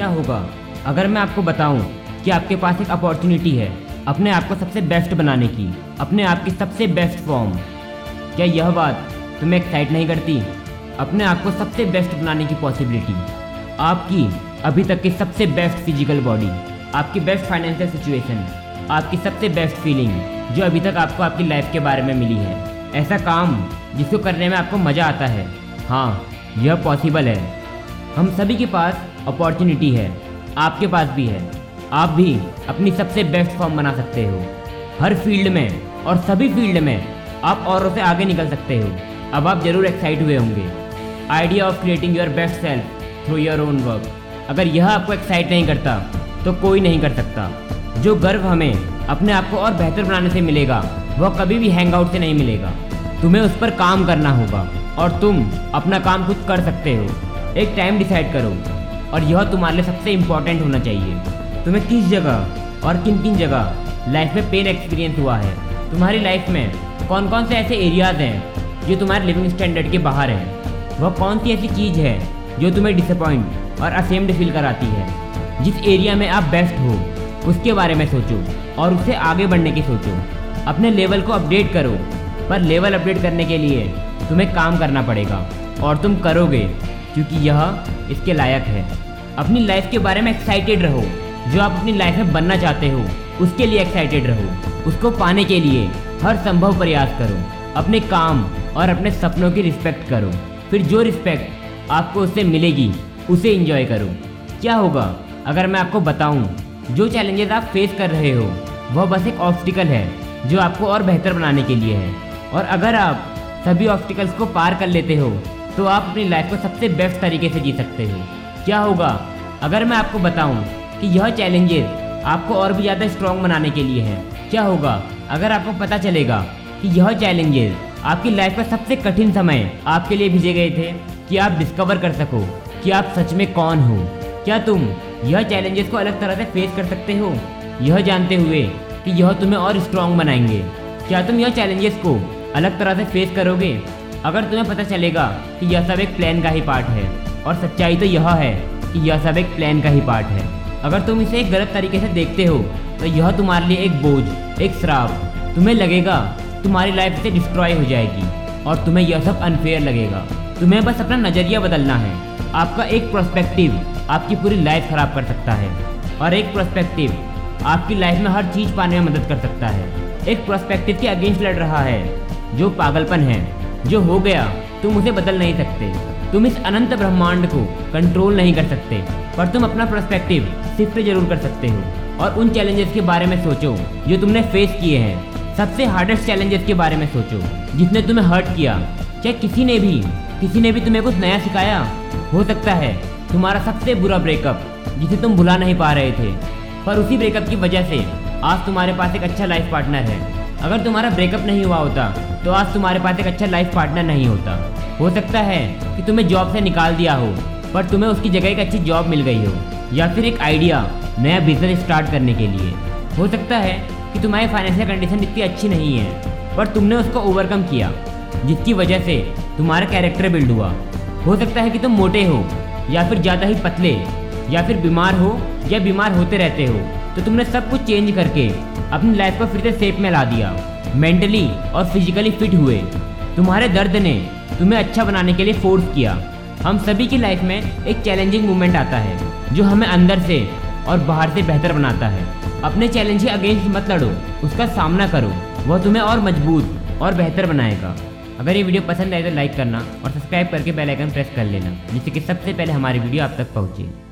क्या होगा? अगर मैं आपको बताऊँ कि आपके पास एक अपॉर्चुनिटी है, अपने आप को सबसे बेस्ट बनाने की, अपने आप की सबसे बेस्ट फॉर्म क्या यह बात तुम्हें एक्साइट नहीं करती? अपने आप को सबसे बेस्ट बनाने की पॉसिबिलिटी आपकी अभी तक की सबसे बेस्ट फ़िज़िकल बॉडी आपकी बेस्ट फाइनेंशियल सिचुएशन आपकी सबसे बेस्ट फीलिंग जो अभी तक आपको आपकी लाइफ के बारे में मिली है। ऐसा काम जिसको करने में आपको मज़ा आता है। हाँ यह पॉसिबल है। हम सभी के पास अपॉर्चुनिटी है, आपके पास भी है। आप भी अपनी सबसे बेस्ट फॉर्म बना सकते हो। हर फ़ील्ड में और सभी फ़ील्ड में आप औरों से आगे निकल सकते हो। अब आप ज़रूर एक्साइट हुए होंगे। Idea of creating your best self through your own work अगर यह आपको एक्साइट नहीं करता तो कोई नहीं कर सकता। जो गर्व हमें अपने आप को और बेहतर बनाने से मिलेगा, वह कभी भी हैंग आउट से नहीं मिलेगा। तुम्हें उस पर काम करना होगा और तुम अपना काम खुद कर सकते हो। एक टाइम डिसाइड करो। और यह तुम्हारे लिए सबसे इम्पोर्टेंट होना चाहिए। तुम्हें किस जगह और किन किन जगह लाइफ में पेन एक्सपीरियंस हुआ है? तुम्हारी लाइफ में कौन कौन से ऐसे एरियाज़ हैं जो तुम्हारे लिविंग स्टैंडर्ड के बाहर हैं? वह कौन सी ऐसी चीज़ है जो तुम्हें डिसअपॉइंट और असेम्ड फील कराती है? जिस एरिया में आप बेस्ट हो, उसके बारे में सोचो और उससे आगे बढ़ने की सोचो। अपने लेवल को अपडेट करो, पर लेवल अपडेट करने के लिए तुम्हें काम करना पड़ेगा और तुम करोगे क्योंकि यह इसके लायक है। अपनी लाइफ के बारे में एक्साइटेड रहो। जो आप अपनी लाइफ में बनना चाहते हो, उसके लिए एक्साइटेड रहो। उसको पाने के लिए हर संभव प्रयास करो। अपने काम और अपने सपनों की रिस्पेक्ट करो। फिर जो रिस्पेक्ट आपको उससे मिलेगी, उसे इंजॉय करो। क्या होगा? अगर मैं आपको बताऊँ, जो चैलेंजेस आप फेस कर रहे हो, वह बस एक ऑब्स्टिकल है, जो आपको और बेहतर बनाने के लिए है। और अगर आप सभी ऑब्स्टिकल्स को पार कर लेते हो तो आप अपनी लाइफ को सबसे बेस्ट तरीके से जी सकते हो। क्या होगा? अगर मैं आपको बताऊँ कि यह चैलेंजेस आपको और भी ज़्यादा स्ट्रॉन्ग बनाने के लिए है, क्या होगा? अगर आपको पता चलेगा कि यह चैलेंजेस आपकी लाइफ का सबसे कठिन समय आपके लिए भेजे गए थे, कि आप डिस्कवर कर सको कि आप सच में कौन हो। क्या तुम यह चैलेंजेस को अलग तरह से फेस कर सकते हो? यह जानते हुए कि यह तुम्हें और स्ट्रॉन्ग बनाएँगे। क्या तुम यह चैलेंजेस को अलग तरह से फेस करोगे? अगर तुम्हें पता चलेगा कि यह सब एक प्लान का ही पार्ट है और सच्चाई तो यह है कि यह सब एक प्लान का ही पार्ट है। अगर तुम इसे एक गलत तरीके से देखते हो तो यह तुम्हारे लिए एक बोझ, एक श्राप। तुम्हें लगेगा, तुम्हारी लाइफ से डिस्ट्रॉय हो जाएगी और तुम्हें यह सब अनफेयर लगेगा। तुम्हें बस अपना नज़रिया बदलना है। आपका एक प्रोस्पेक्टिव आपकी पूरी लाइफ खराब कर सकता है और एक प्रोस्पेक्टिव आपकी लाइफ में हर चीज़ पाने में मदद कर सकता है। एक प्रोस्पेक्टिव के अगेंस्ट लड़ रहा है, जो पागलपन है, जो हो गया तुम उसे बदल नहीं सकते। तुम इस अनंत ब्रह्मांड को कंट्रोल नहीं कर सकते, पर तुम अपना पर्सपेक्टिव शिफ्ट ज़रूर कर सकते हो। और उन चैलेंजेस के बारे में सोचो, जो तुमने फेस किए हैं। सबसे हार्डेस्ट चैलेंजेस के बारे में सोचो, जिसने तुम्हें हर्ट किया। चाहे किसी ने भी, किसी ने भी तुम्हें कुछ नया सिखाया, हो सकता है तुम्हारा सबसे बुरा ब्रेकअप जिसे तुम भुला नहीं पा रहे थे। पर उसी ब्रेकअप की वजह से आज तुम्हारे पास एक अच्छा लाइफ पार्टनर है। अगर तुम्हारा ब्रेकअप नहीं हुआ होता तो आज तुम्हारे पास एक अच्छा लाइफ पार्टनर नहीं होता। हो सकता है कि तुम्हें जॉब से निकाल दिया हो, पर तुम्हें उसकी जगह एक अच्छी जॉब मिल गई हो, या फिर एक आइडिया नया बिज़नेस स्टार्ट करने के लिए। हो सकता है कि तुम्हारी फाइनेंशियल कंडीशन इतनी अच्छी नहीं है, पर तुमने उसको ओवरकम किया, जिसकी वजह से तुम्हारा कैरेक्टर बिल्ड हुआ। हो सकता है कि तुम मोटे हो, या फिर ज़्यादा ही पतले, या फिर बीमार हो, या बीमार होते रहते हो तो तुमने सब कुछ चेंज करके अपनी लाइफ को फिर से सेप में ला दिया। मेंटली और फिजिकली फिट हुए। तुम्हारे दर्द ने तुम्हें अच्छा बनाने के लिए फोर्स किया। हम सभी की लाइफ में एक चैलेंजिंग मोमेंट आता है, जो हमें अंदर से और बाहर से बेहतर बनाता है। अपने चैलेंज के अगेंस्ट मत लड़ो, उसका सामना करो। वह तुम्हें और मज़बूत और बेहतर बनाएगा। अगर ये वीडियो पसंद आए तो लाइक करना और सब्सक्राइब करके बेल आइकन प्रेस कर लेना, जिससे कि सबसे पहले हमारी वीडियो आप तक पहुँचे।